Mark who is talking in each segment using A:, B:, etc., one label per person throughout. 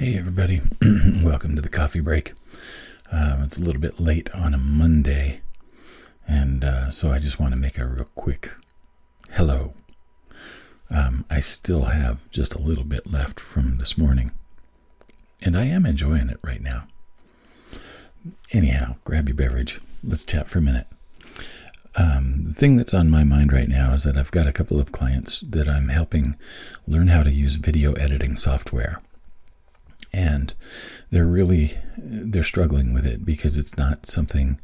A: Hey, everybody. Welcome to the coffee break. Uh, it's a little bit late on a Monday, and uh, so I just want to make a real quick hello. Um, I still have just a little bit left from this morning, and I am enjoying it right now. Anyhow, grab your beverage. Let's chat for a minute. Um, the thing that's on my mind right now is that I've got a couple of clients that I'm helping learn how to use video editing software and they're really they're struggling with it because it's not something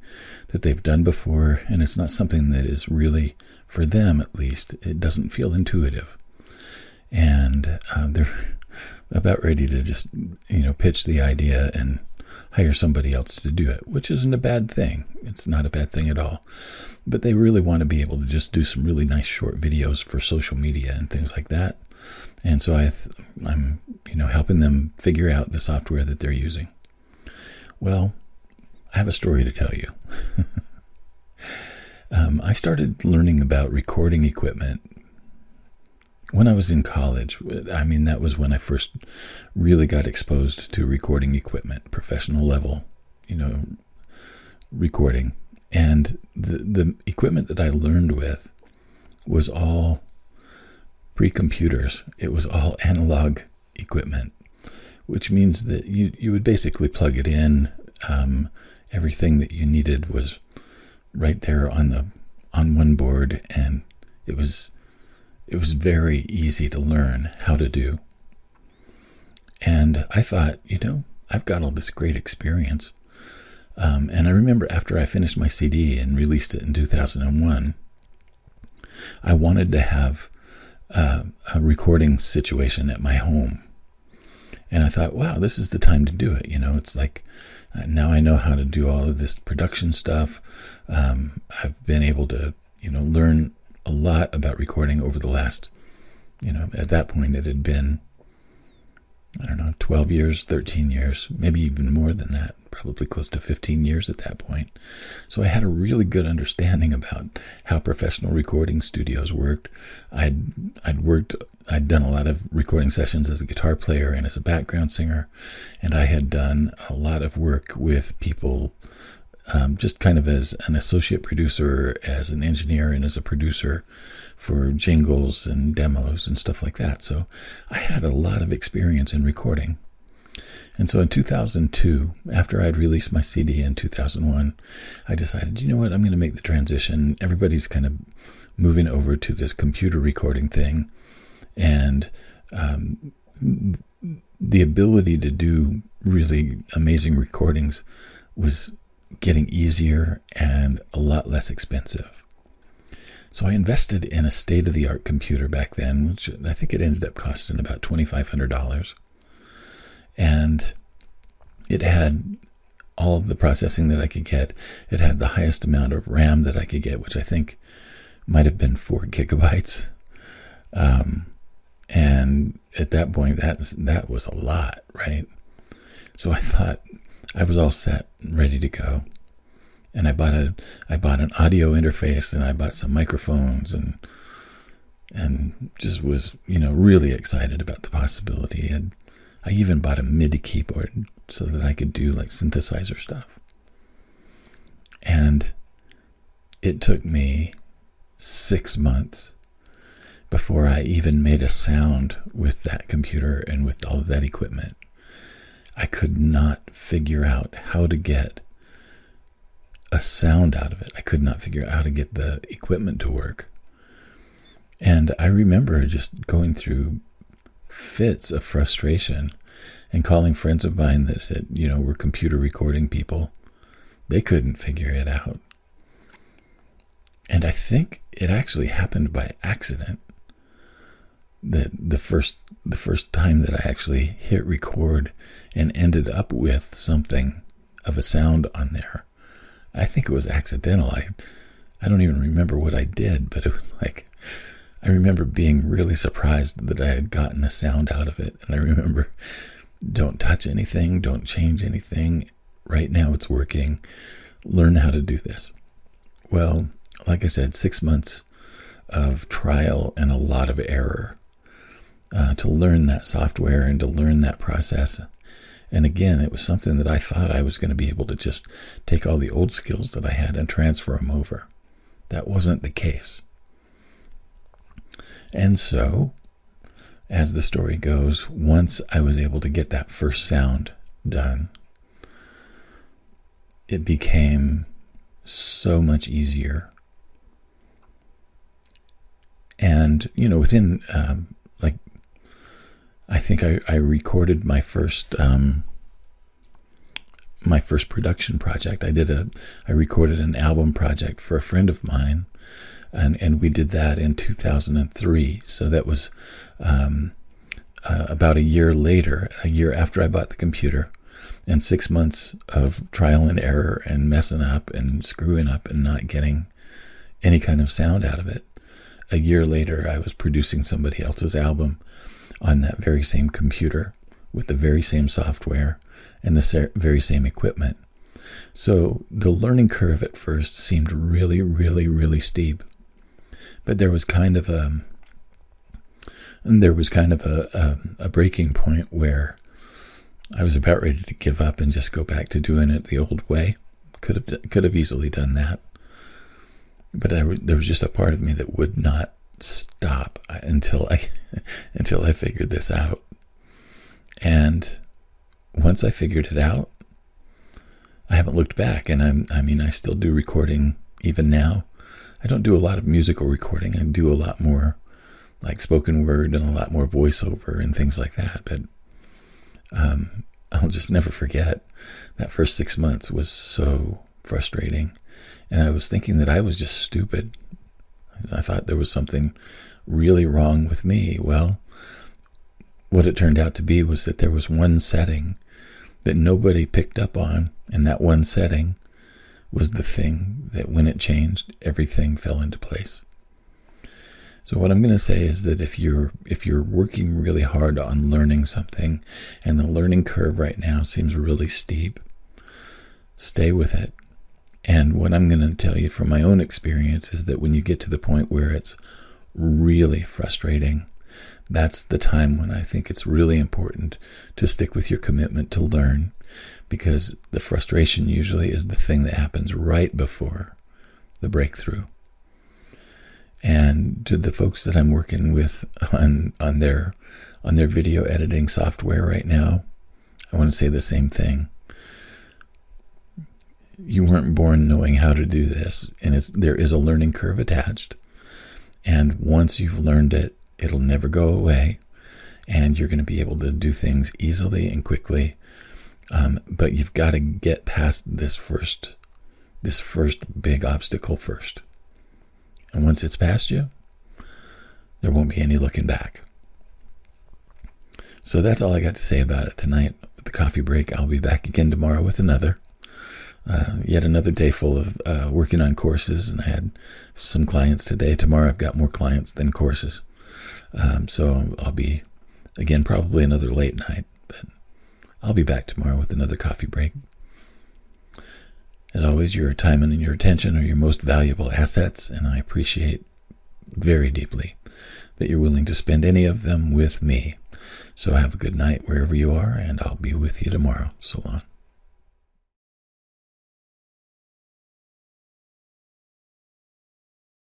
A: that they've done before and it's not something that is really for them at least it doesn't feel intuitive. And uh, they're about ready to just you know pitch the idea and hire somebody else to do it which isn't a bad thing. It's not a bad thing at all. But they really want to be able to just do some really nice short videos for social media and things like that and so I th- I'm you know helping them figure out the software that they're using. Well, I have a story to tell you. um, I started learning about recording equipment when I was in college. I mean, that was when I first really got exposed to recording equipment, professional level, you know, recording. And the the equipment that I learned with was all pre computers. It was all analog equipment, which means that you, you would basically plug it in. Um, everything that you needed was right there on the on one board, and it was it was very easy to learn how to do. And I thought, you know, I've got all this great experience. Um, and I remember after I finished my CD and released it in 2001, I wanted to have uh, a recording situation at my home. And I thought, wow, this is the time to do it. You know, it's like uh, now I know how to do all of this production stuff. Um, I've been able to, you know, learn a lot about recording over the last, you know, at that point it had been, I don't know, 12 years, 13 years, maybe even more than that probably close to 15 years at that point. So I had a really good understanding about how professional recording studios worked. I'd I'd worked I'd done a lot of recording sessions as a guitar player and as a background singer, and I had done a lot of work with people um, just kind of as an associate producer, as an engineer, and as a producer for jingles and demos and stuff like that. So I had a lot of experience in recording. And so in 2002, after I'd released my CD in 2001, I decided, you know what, I'm going to make the transition. Everybody's kind of moving over to this computer recording thing. And um, the ability to do really amazing recordings was getting easier and a lot less expensive. So I invested in a state of the art computer back then, which I think it ended up costing about $2,500 and it had all of the processing that I could get. It had the highest amount of RAM that I could get, which I think might have been four gigabytes. Um, and at that point, that that was a lot, right? So I thought I was all set, ready to go, and I bought a I bought an audio interface and I bought some microphones and and just was you know really excited about the possibility and I even bought a MIDI keyboard so that I could do like synthesizer stuff. And it took me six months before I even made a sound with that computer and with all of that equipment. I could not figure out how to get a sound out of it. I could not figure out how to get the equipment to work. And I remember just going through fits of frustration and calling friends of mine that, you know were computer recording people. They couldn't figure it out. And I think it actually happened by accident. That the first the first time that I actually hit record and ended up with something of a sound on there. I think it was accidental. I I don't even remember what I did, but it was like I remember being really surprised that I had gotten a sound out of it. And I remember, don't touch anything, don't change anything. Right now it's working. Learn how to do this. Well, like I said, six months of trial and a lot of error uh, to learn that software and to learn that process. And again, it was something that I thought I was going to be able to just take all the old skills that I had and transfer them over. That wasn't the case. And so, as the story goes, once I was able to get that first sound done, it became so much easier. And, you know, within um, I think I, I recorded my first um, my first production project. I did a I recorded an album project for a friend of mine, and and we did that in 2003. So that was um, uh, about a year later, a year after I bought the computer, and six months of trial and error and messing up and screwing up and not getting any kind of sound out of it. A year later, I was producing somebody else's album on that very same computer with the very same software and the very same equipment. So the learning curve at first seemed really, really, really steep. But there was kind of a there was kind of a, a, a breaking point where I was about ready to give up and just go back to doing it the old way. Could have could have easily done that, but I, there was just a part of me that would not stop until I until I figured this out. And once I figured it out, I haven't looked back. And I'm I mean I still do recording even now. I don't do a lot of musical recording. I do a lot more like spoken word and a lot more voiceover and things like that. But um, I'll just never forget that first six months was so frustrating. And I was thinking that I was just stupid. I thought there was something really wrong with me. Well, what it turned out to be was that there was one setting that nobody picked up on, and that one setting was the thing that when it changed, everything fell into place. So what I'm going to say is that if you're if you're working really hard on learning something and the learning curve right now seems really steep, stay with it. And what I'm going to tell you from my own experience is that when you get to the point where it's really frustrating, that's the time when I think it's really important to stick with your commitment to learn because the frustration usually is the thing that happens right before the breakthrough. And to the folks that I'm working with on on their on their video editing software right now, I want to say the same thing you weren't born knowing how to do this, and there is a learning curve attached. And once you've learned it, it'll never go away, and you're going to be able to do things easily and quickly. Um, but you've got to get past this first, this first big obstacle first. And once it's past you, there won't be any looking back. So that's all I got to say about it tonight. With the coffee break, I'll be back again tomorrow with another uh, yet another day full of uh, working on courses, and I had some clients today. Tomorrow, I've got more clients than courses, um, so I'll be again probably another late night, but I'll be back tomorrow with another coffee break. As always, your time and your attention are your most valuable assets, and I appreciate very deeply that you're willing to spend any of them with me. So have a good night wherever you are, and I'll be with you tomorrow. So long.